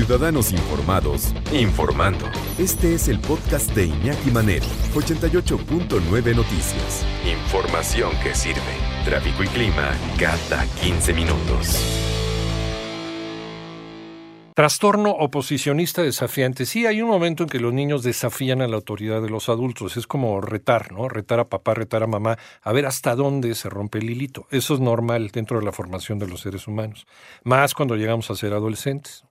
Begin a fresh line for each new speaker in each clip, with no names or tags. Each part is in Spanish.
Ciudadanos informados, informando. Este es el podcast de Iñaki Manero, 88.9 Noticias. Información que sirve. Tráfico y clima cada 15 minutos.
Trastorno oposicionista desafiante. Sí, hay un momento en que los niños desafían a la autoridad de los adultos. Es como retar, ¿no? Retar a papá, retar a mamá, a ver hasta dónde se rompe el hilito. Eso es normal dentro de la formación de los seres humanos. Más cuando llegamos a ser adolescentes.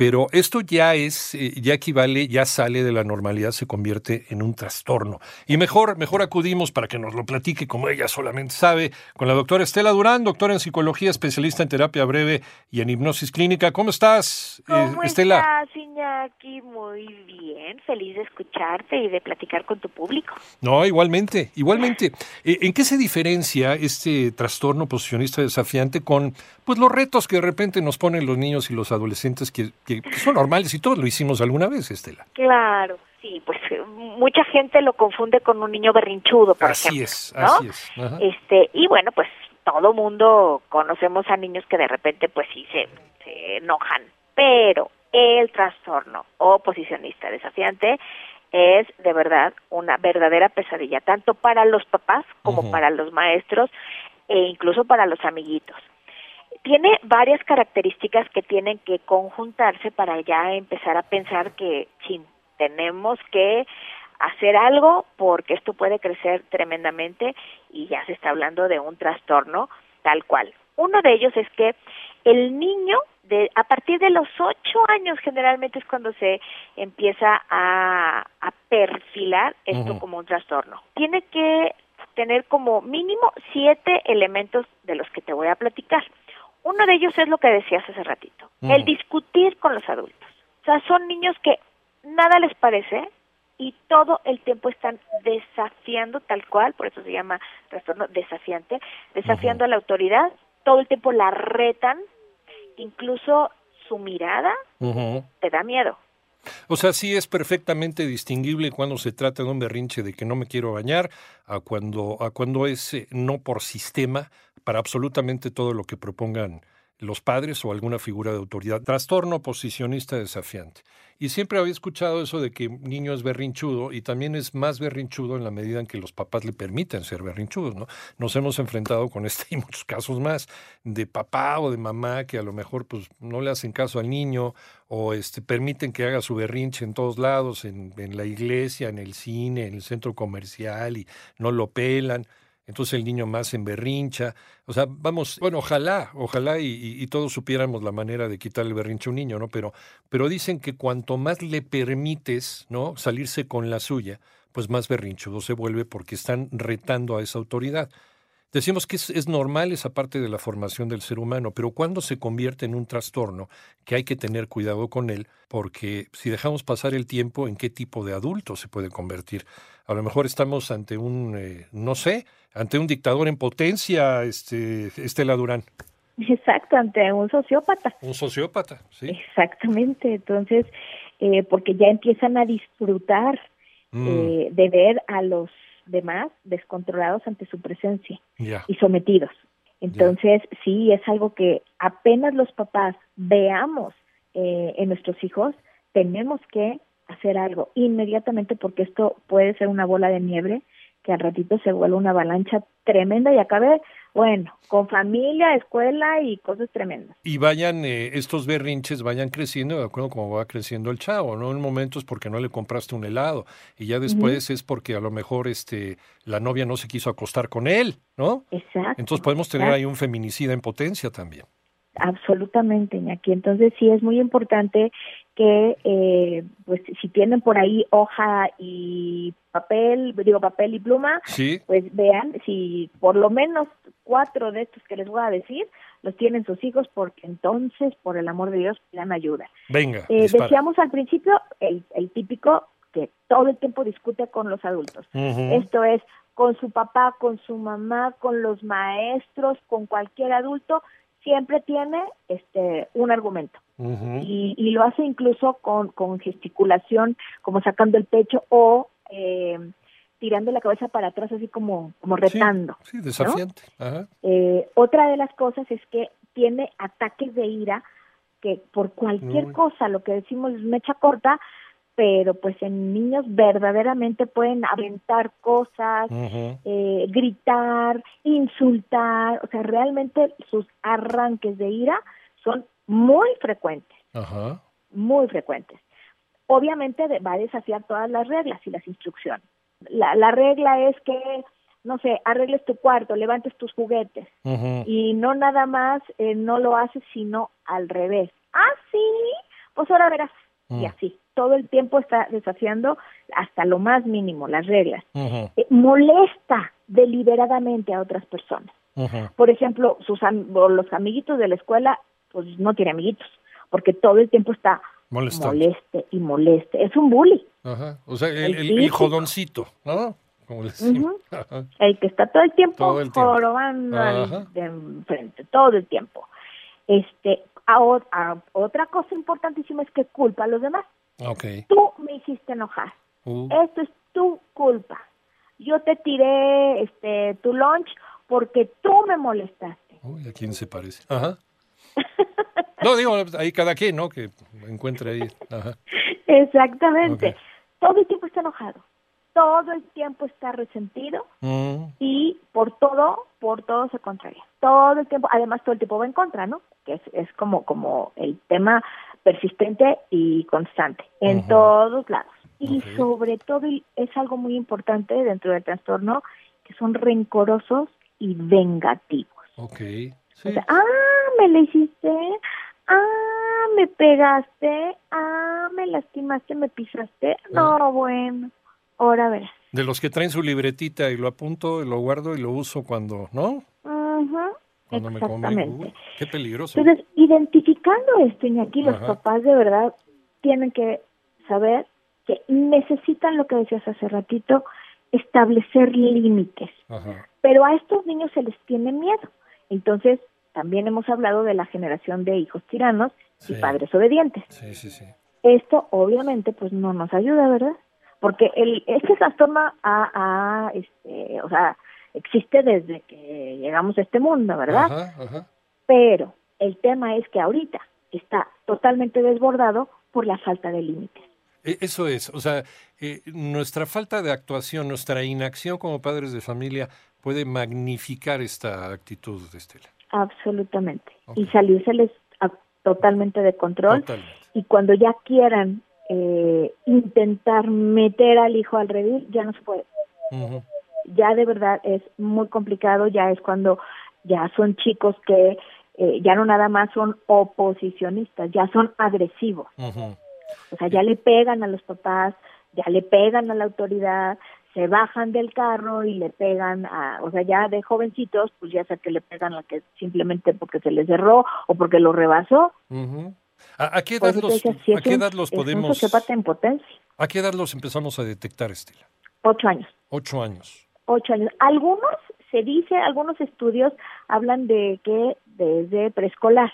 Pero esto ya es, eh, ya equivale, ya sale de la normalidad, se convierte en un trastorno. Y mejor, mejor acudimos para que nos lo platique como ella solamente sabe, con la doctora Estela Durán, doctora en psicología, especialista en terapia breve y en hipnosis clínica. ¿Cómo estás,
eh, ¿Cómo Estela? Estás, Iñaki? Muy bien, feliz de escucharte y de platicar con tu público.
No, igualmente, igualmente. Eh, ¿En qué se diferencia este trastorno posicionista desafiante con pues los retos que de repente nos ponen los niños y los adolescentes que que son normales y todos lo hicimos alguna vez, Estela.
Claro, sí, pues eh, mucha gente lo confunde con un niño berrinchudo, por
así
Es,
así es.
Este, y bueno, pues todo mundo conocemos a niños que de repente pues sí se, se enojan, pero el trastorno oposicionista desafiante es de verdad una verdadera pesadilla, tanto para los papás como para los maestros e incluso para los amiguitos tiene varias características que tienen que conjuntarse para ya empezar a pensar que sí, tenemos que hacer algo porque esto puede crecer tremendamente y ya se está hablando de un trastorno tal cual. Uno de ellos es que el niño de a partir de los ocho años generalmente es cuando se empieza a, a perfilar esto como un trastorno. Tiene que tener como mínimo siete elementos de los que te voy a platicar. Uno de ellos es lo que decías hace ratito, el discutir con los adultos. O sea, son niños que nada les parece y todo el tiempo están desafiando tal cual, por eso se llama trastorno desafiante, desafiando a la autoridad, todo el tiempo la retan, incluso su mirada te da miedo.
O sea, sí es perfectamente distinguible cuando se trata de un berrinche de que no me quiero bañar a cuando, a cuando es eh, no por sistema para absolutamente todo lo que propongan los padres o alguna figura de autoridad. Trastorno posicionista desafiante. Y siempre había escuchado eso de que niño es berrinchudo y también es más berrinchudo en la medida en que los papás le permiten ser berrinchudos, ¿no? Nos hemos enfrentado con este y muchos casos más de papá o de mamá que a lo mejor pues no le hacen caso al niño o este, permiten que haga su berrinche en todos lados, en, en la iglesia, en el cine, en el centro comercial y no lo pelan entonces el niño más en berrincha. O sea, vamos, bueno, ojalá, ojalá y, todos supiéramos la manera de quitarle el berrinche a un niño, ¿no? Pero, pero dicen que cuanto más le permites, ¿no? Salirse con la suya, pues más berrinchudo se vuelve porque están retando a esa autoridad. Decimos que es, normal esa parte de la formación del ser humano, pero cuando se convierte en un trastorno, que hay que tener cuidado con él, porque si dejamos pasar el tiempo, ¿en qué tipo de adulto se puede convertir? A lo mejor estamos ante un, eh, no sé, ante un dictador en potencia, este, Estela Durán.
Exacto, ante un sociópata.
Un sociópata, sí.
Exactamente, entonces, eh, porque ya empiezan a disfrutar mm. eh, de ver a los demás descontrolados ante su presencia y sometidos. Entonces, sí, es algo que apenas los papás veamos eh, en nuestros hijos, tenemos que hacer algo inmediatamente porque esto puede ser una bola de nieve que al ratito se vuelve una avalancha tremenda y acabe, bueno, con familia, escuela y cosas tremendas.
Y vayan, eh, estos berrinches vayan creciendo de acuerdo como va creciendo el chavo, ¿no? En momentos porque no le compraste un helado y ya después es porque a lo mejor este la novia no se quiso acostar con él, ¿no?
Exacto.
Entonces podemos tener ahí un feminicida en potencia también.
Absolutamente, Iñaki. Entonces sí es muy importante que, eh, pues, si tienen por ahí hoja y papel, digo papel y pluma, pues vean si por lo menos cuatro de estos que les voy a decir los tienen sus hijos porque entonces, por el amor de Dios, pidan ayuda.
Venga,
Eh, decíamos al principio el, el típico que todo el tiempo discute con los adultos. Esto es con su papá, con su mamá, con los maestros, con cualquier adulto, siempre tiene este un argumento y, y lo hace incluso con, con gesticulación, como sacando el pecho o eh, tirando la cabeza para atrás, así como, como retando.
Sí, desafiante. Ajá.
Eh, otra de las cosas es que tiene ataques de ira que por cualquier
Uy.
cosa, lo que decimos es mecha corta, pero pues en niños verdaderamente pueden aventar cosas, eh, gritar, insultar, o sea, realmente sus arranques de ira son muy frecuentes, muy frecuentes. Obviamente va a desafiar todas las reglas y las instrucciones. La, la regla es que, no sé, arregles tu cuarto, levantes tus juguetes y no nada más eh, no lo haces, sino al revés. Ah, sí, pues ahora verás.
Mm.
Y así, todo el tiempo está desafiando hasta lo más mínimo las reglas. Eh, molesta deliberadamente a otras personas. Por ejemplo, sus am- o los amiguitos de la escuela, pues no tiene amiguitos, porque todo el tiempo está
Molestando.
moleste y moleste. Es un bully,
Ajá. O sea, el,
El
el, jodoncito, ¿no? Como le decimos.
El que está todo el tiempo,
Todo el tiempo.
jorobando al de enfrente, todo el tiempo. Este, a- otra cosa importantísima es que culpa a los demás.
Ok.
Tú me hiciste enojar.
Uh,
Esto es tu culpa. Yo te tiré este tu lunch porque tú me molestaste.
uy, ¿a quién se parece? Ajá. No, digo, ahí cada quien, ¿no? Que encuentre ahí. Ajá.
Exactamente.
Ok.
Todo el tiempo está enojado. Todo el tiempo está resentido
Mm,
y por todo, por todo se contraria. Todo el tiempo, además todo el tiempo va en contra, ¿no? Que es, es como, como el tema persistente y constante en todos lados. Y sobre todo, es algo muy importante dentro del trastorno, que son rencorosos y vengativos.
ok.
O
Sí.
sea, ah, me le hiciste, ah, me pegaste, ah, me lastimaste, me pisaste. No, bueno, ahora verás.
De los que traen su libretita y lo apunto, y lo guardo y lo uso cuando, ¿no?
Ujú,
Cuando me come.
Exactamente.
Uy, qué peligroso.
Entonces, identificando esto, Iñaki, los
Ajá.
papás de verdad tienen que saber que necesitan lo que decías hace ratito, establecer límites.
Ajá.
Pero a estos niños se les tiene miedo. Entonces, también hemos hablado de la generación de hijos tiranos y padres obedientes.
Sí, sí, sí.
Esto obviamente pues no nos ayuda, ¿verdad? Porque el este trastorno ha, ha, este, o sea, existe desde que llegamos a este mundo, ¿verdad?
Ajá, ajá.
Pero el tema es que ahorita está totalmente desbordado por la falta de límites.
E- Eso es, o sea, eh, nuestra falta de actuación, nuestra inacción como padres de familia puede magnificar esta actitud de Estela.
Absolutamente.
Ok.
Y salírseles a- totalmente de control.
Totalmente.
Y cuando ya quieran eh, intentar meter al hijo al redil, ya no se puede.
Ujú.
Ya de verdad es muy complicado, ya es cuando ya son chicos que eh, ya no nada más son oposicionistas, ya son agresivos, o sea, ya le pegan a los papás, ya le pegan a la autoridad, se bajan del carro y le pegan a, o sea, ya de jovencitos, pues ya sea que le pegan a que simplemente porque se les cerró o porque lo rebasó.
Ujú. ¿A, a qué edad los,
decía,
a qué edad podemos,
en potencia,
a qué edad los empezamos a detectar, Estela?
ocho años.
Ocho años.
Ocho años. Algunos, se dice, algunos estudios hablan de que desde preescolar,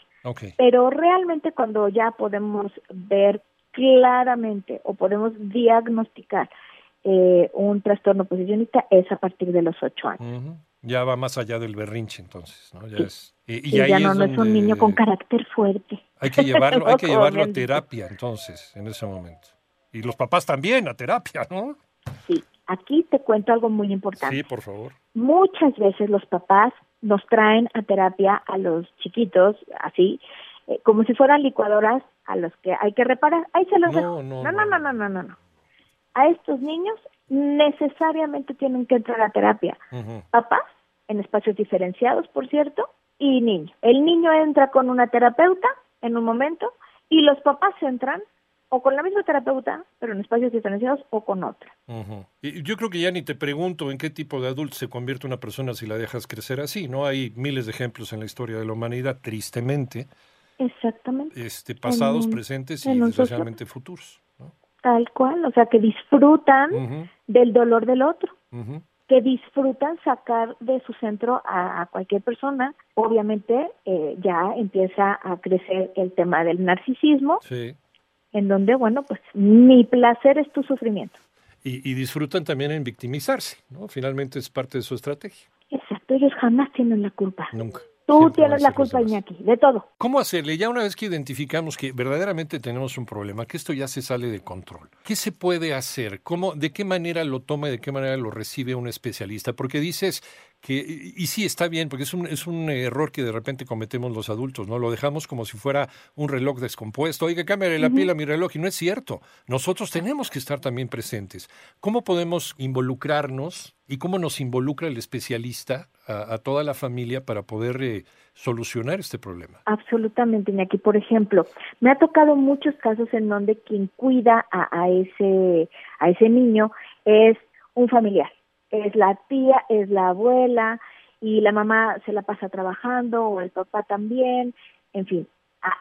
pero realmente cuando ya podemos ver claramente o podemos diagnosticar eh, un trastorno posicionista es a partir de los ocho años.
Ujú. Ya va más allá del berrinche, entonces, ¿no? Ya
Sí.
es, y, y
Sí,
ahí
ya
es
no, es un niño con carácter fuerte.
Hay que llevarlo, hay que llevarlo a terapia, entonces, en ese momento. Y los papás también a terapia, ¿no?
Sí, aquí te cuento algo muy importante.
Sí, por favor.
Muchas veces los papás nos traen a terapia a los chiquitos, así, eh, como si fueran licuadoras a los que hay que reparar. Ahí se los
No,
dejo.
no,
no,
no.
no, no, no, no, no. A estos niños necesariamente tienen que entrar a terapia. Papás, en espacios diferenciados, por cierto, y niño. El niño entra con una terapeuta en un momento y los papás entran o con la misma terapeuta, pero en espacios diferenciados, o con otra.
y yo creo que ya ni te pregunto en qué tipo de adulto se convierte una persona si la dejas crecer así, ¿no? Hay miles de ejemplos en la historia de la humanidad, tristemente.
Exactamente.
Este, pasados, presentes y desgraciadamente futuros.
Tal cual, o sea, que disfrutan del dolor del otro. que disfrutan sacar de su centro a, cualquier persona. Obviamente eh, ya empieza a crecer el tema del narcisismo, sí en donde, bueno, pues mi placer es tu sufrimiento.
Y, disfrutan también en victimizarse, ¿no? Finalmente es parte de su estrategia.
Exacto, ellos jamás tienen la culpa.
Nunca.
Tú tienes la culpa, Iñaki, de todo.
¿Cómo hacerle? Ya una vez que identificamos que verdaderamente tenemos un problema, que esto ya se sale de control, ¿qué se puede hacer? ¿Cómo, ¿De qué manera lo toma y de qué manera lo recibe un especialista? Porque dices que, y sí, está bien, porque es un, es un error que de repente cometemos los adultos, ¿no? Lo dejamos como si fuera un reloj descompuesto. Oiga, cámbiale la pila a mi reloj, y no es cierto. Nosotros tenemos que estar también presentes. ¿Cómo podemos involucrarnos y cómo nos involucra el especialista a, toda la familia para poder eh, solucionar este problema.
Absolutamente, Iñaki. Por ejemplo, me ha tocado muchos casos en donde quien cuida a, ese, a ese niño es un familiar, es la tía, es la abuela y la mamá se la pasa trabajando o el papá también, en fin.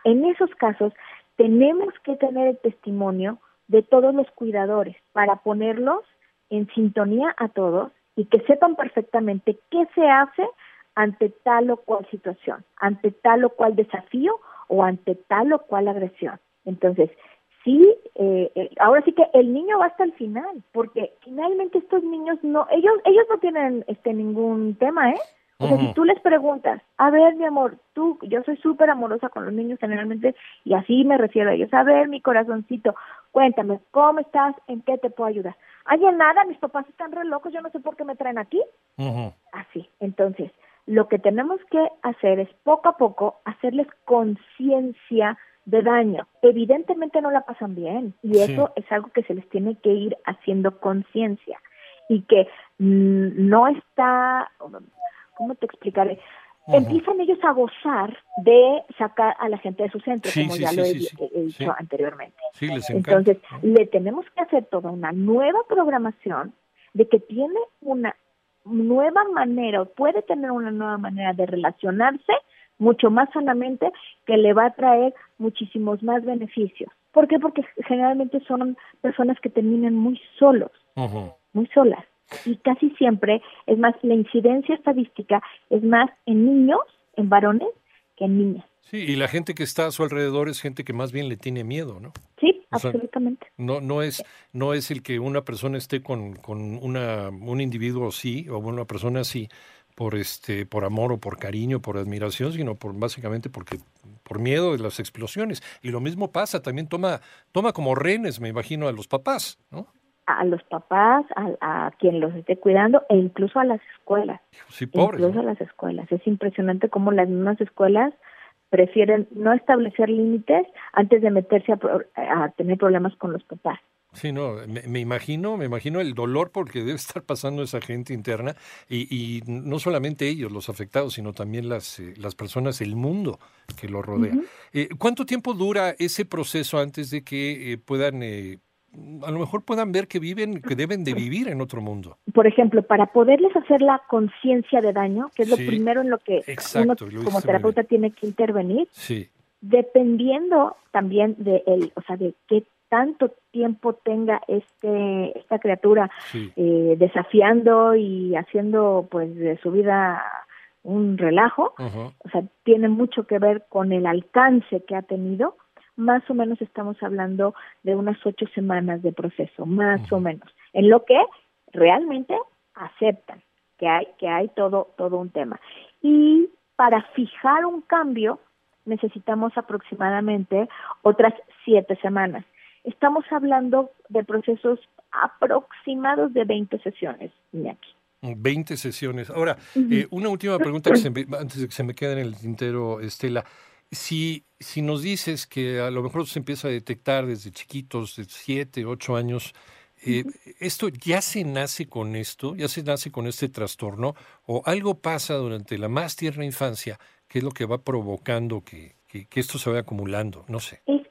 En esos casos tenemos que tener el testimonio de todos los cuidadores para ponerlos en sintonía a todos y que sepan perfectamente qué se hace ante tal o cual situación, ante tal o cual desafío o ante tal o cual agresión. Entonces, sí, eh, eh, ahora sí que el niño va hasta el final, porque finalmente estos niños no, ellos, ellos no tienen este ningún tema, ¿eh? O sea, si tú les preguntas, a ver, mi amor, tú, yo soy súper amorosa con los niños generalmente, y así me refiero a ellos, a ver, mi corazoncito, cuéntame, ¿cómo estás? ¿En qué te puedo ayudar? Ay, en nada, mis papás están re locos, yo no sé por qué me traen aquí. Así, entonces, lo que tenemos que hacer es poco a poco hacerles conciencia de daño. Evidentemente no la pasan bien, y eso es algo que se les tiene que ir haciendo conciencia, y que mm, no está ¿cómo te explicaré? Empiezan ellos a gozar de sacar a la gente de su centro, como ya lo he, dicho anteriormente. Entonces, le tenemos que hacer toda una nueva programación de que tiene una nueva manera o puede tener una nueva manera de relacionarse mucho más sanamente que le va a traer muchísimos más beneficios. ¿Por qué? Porque generalmente son personas que terminan muy solos, muy solas y casi siempre, es más, la incidencia estadística es más en niños, en varones, que en niñas.
Sí, y la gente que está a su alrededor es gente que más bien le tiene miedo, ¿no?
Sí, absolutamente.
No, no es, no es el que una persona esté con, con una, un individuo así o una persona así por este, por amor o por cariño, por admiración, sino por básicamente porque por miedo de las explosiones. Y lo mismo pasa, también toma, toma como renes, me imagino, a los papás, ¿no?
a los papás, a, quien los esté cuidando e incluso a las escuelas.
Sí, pobres,
incluso a las escuelas. Es impresionante cómo las mismas escuelas prefieren no establecer límites antes de meterse a, tener problemas con los papás.
Sí, no, me, imagino, me imagino el dolor porque debe estar pasando esa gente interna y, y no solamente ellos, los afectados, sino también las, eh, las personas, el mundo que lo rodea. Eh, ¿Cuánto tiempo dura ese proceso antes de que eh, puedan a lo mejor puedan ver que viven, que deben de vivir en otro mundo.
Por ejemplo, para poderles hacer la conciencia de daño, que es lo primero en lo que uno como terapeuta tiene que intervenir,
sí.
dependiendo también de el, o sea, de qué tanto tiempo tenga este esta criatura eh, desafiando y haciendo pues de su vida un relajo, o sea, tiene mucho que ver con el alcance que ha tenido más o menos estamos hablando de unas ocho semanas de proceso, más o menos, en lo que realmente aceptan que hay, que hay todo, todo un tema. Y para fijar un cambio necesitamos aproximadamente otras siete semanas. Estamos hablando de procesos aproximados de 20 sesiones, Iñaki.
20 sesiones. Ahora, eh, una última pregunta que antes de que se me quede en el tintero, Estela. Si, si nos dices que a lo mejor se empieza a detectar desde chiquitos, de 7, 8 años, eh, ¿esto ya se nace con esto? ¿Ya se nace con este trastorno? ¿O algo pasa durante la más tierna infancia que es lo que va provocando que, que, esto se vaya acumulando? No sé.
Es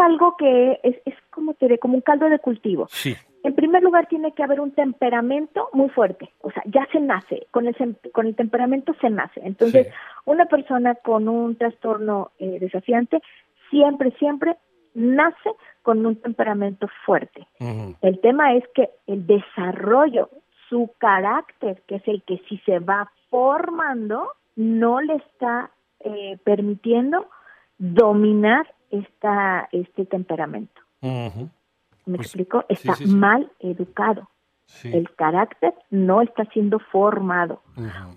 algo que es, es este, como un caldo de cultivo.
Sí.
En primer lugar, tiene que haber un temperamento muy fuerte. O sea, ya se nace, con el, con el temperamento se nace. Entonces,
Sí.
una persona con un trastorno eh, desafiante siempre, siempre nace con un temperamento fuerte. El tema es que el desarrollo, su carácter, que es el que si se va formando, no le está eh, permitiendo dominar esta, este temperamento. ¿Me
Pues,
explico? Está
sí, sí.
mal educado. El carácter no está siendo formado.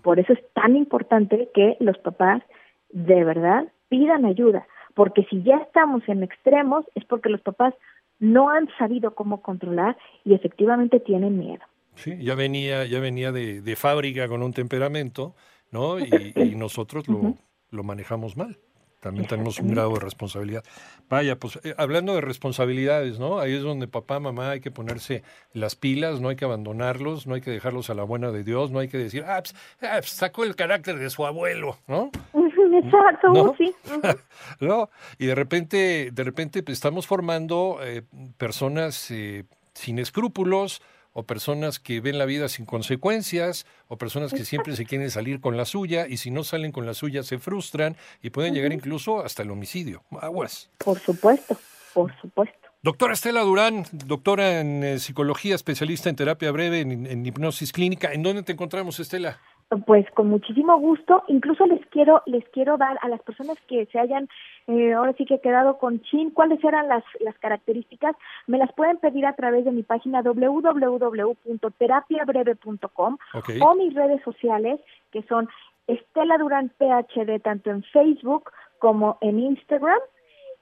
Por eso es tan importante que los papás de verdad pidan ayuda, porque si ya estamos en extremos es porque los papás no han sabido cómo controlar y efectivamente tienen miedo.
Sí, ya venía, ya venía de, de fábrica con un temperamento, ¿no? Y, y nosotros lo, lo manejamos mal. También tenemos un grado de responsabilidad. Vaya, pues eh, hablando de responsabilidades, ¿no? Ahí es donde papá, mamá hay que ponerse las pilas, no hay que abandonarlos, no hay que dejarlos a la buena de Dios, no hay que decir, ah, pues, ah, pues, sacó el carácter de su abuelo, ¿no?
Exacto,
¿No?
sí.
¿no? Y de repente, de repente pues, estamos formando eh, personas eh, sin escrúpulos o personas que ven la vida sin consecuencias o personas que siempre se quieren salir con la suya y si no salen con la suya se frustran y pueden llegar incluso hasta el homicidio. Aguas.
Por supuesto, por supuesto.
Doctora Estela Durán, doctora en eh, psicología, especialista en terapia breve, en, en hipnosis clínica. ¿En dónde te encontramos, Estela?
Pues con muchísimo gusto. Incluso les quiero les quiero dar a las personas que se hayan eh, ahora sí que quedado con chin cuáles eran las las características. Me las pueden pedir a través de mi página www.terapiabreve.com
Ok.
o mis redes sociales que son Estela Durán PhD tanto en Facebook como en Instagram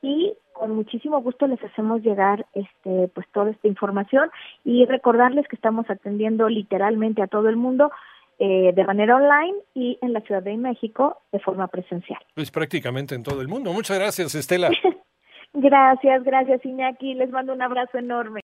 y con muchísimo gusto les hacemos llegar este pues toda esta información y recordarles que estamos atendiendo literalmente a todo el mundo eh, de manera online y en la Ciudad de México de forma presencial.
Pues prácticamente en todo el mundo. Muchas gracias, Estela.
Gracias, gracias Iñaki, les mando un abrazo enorme.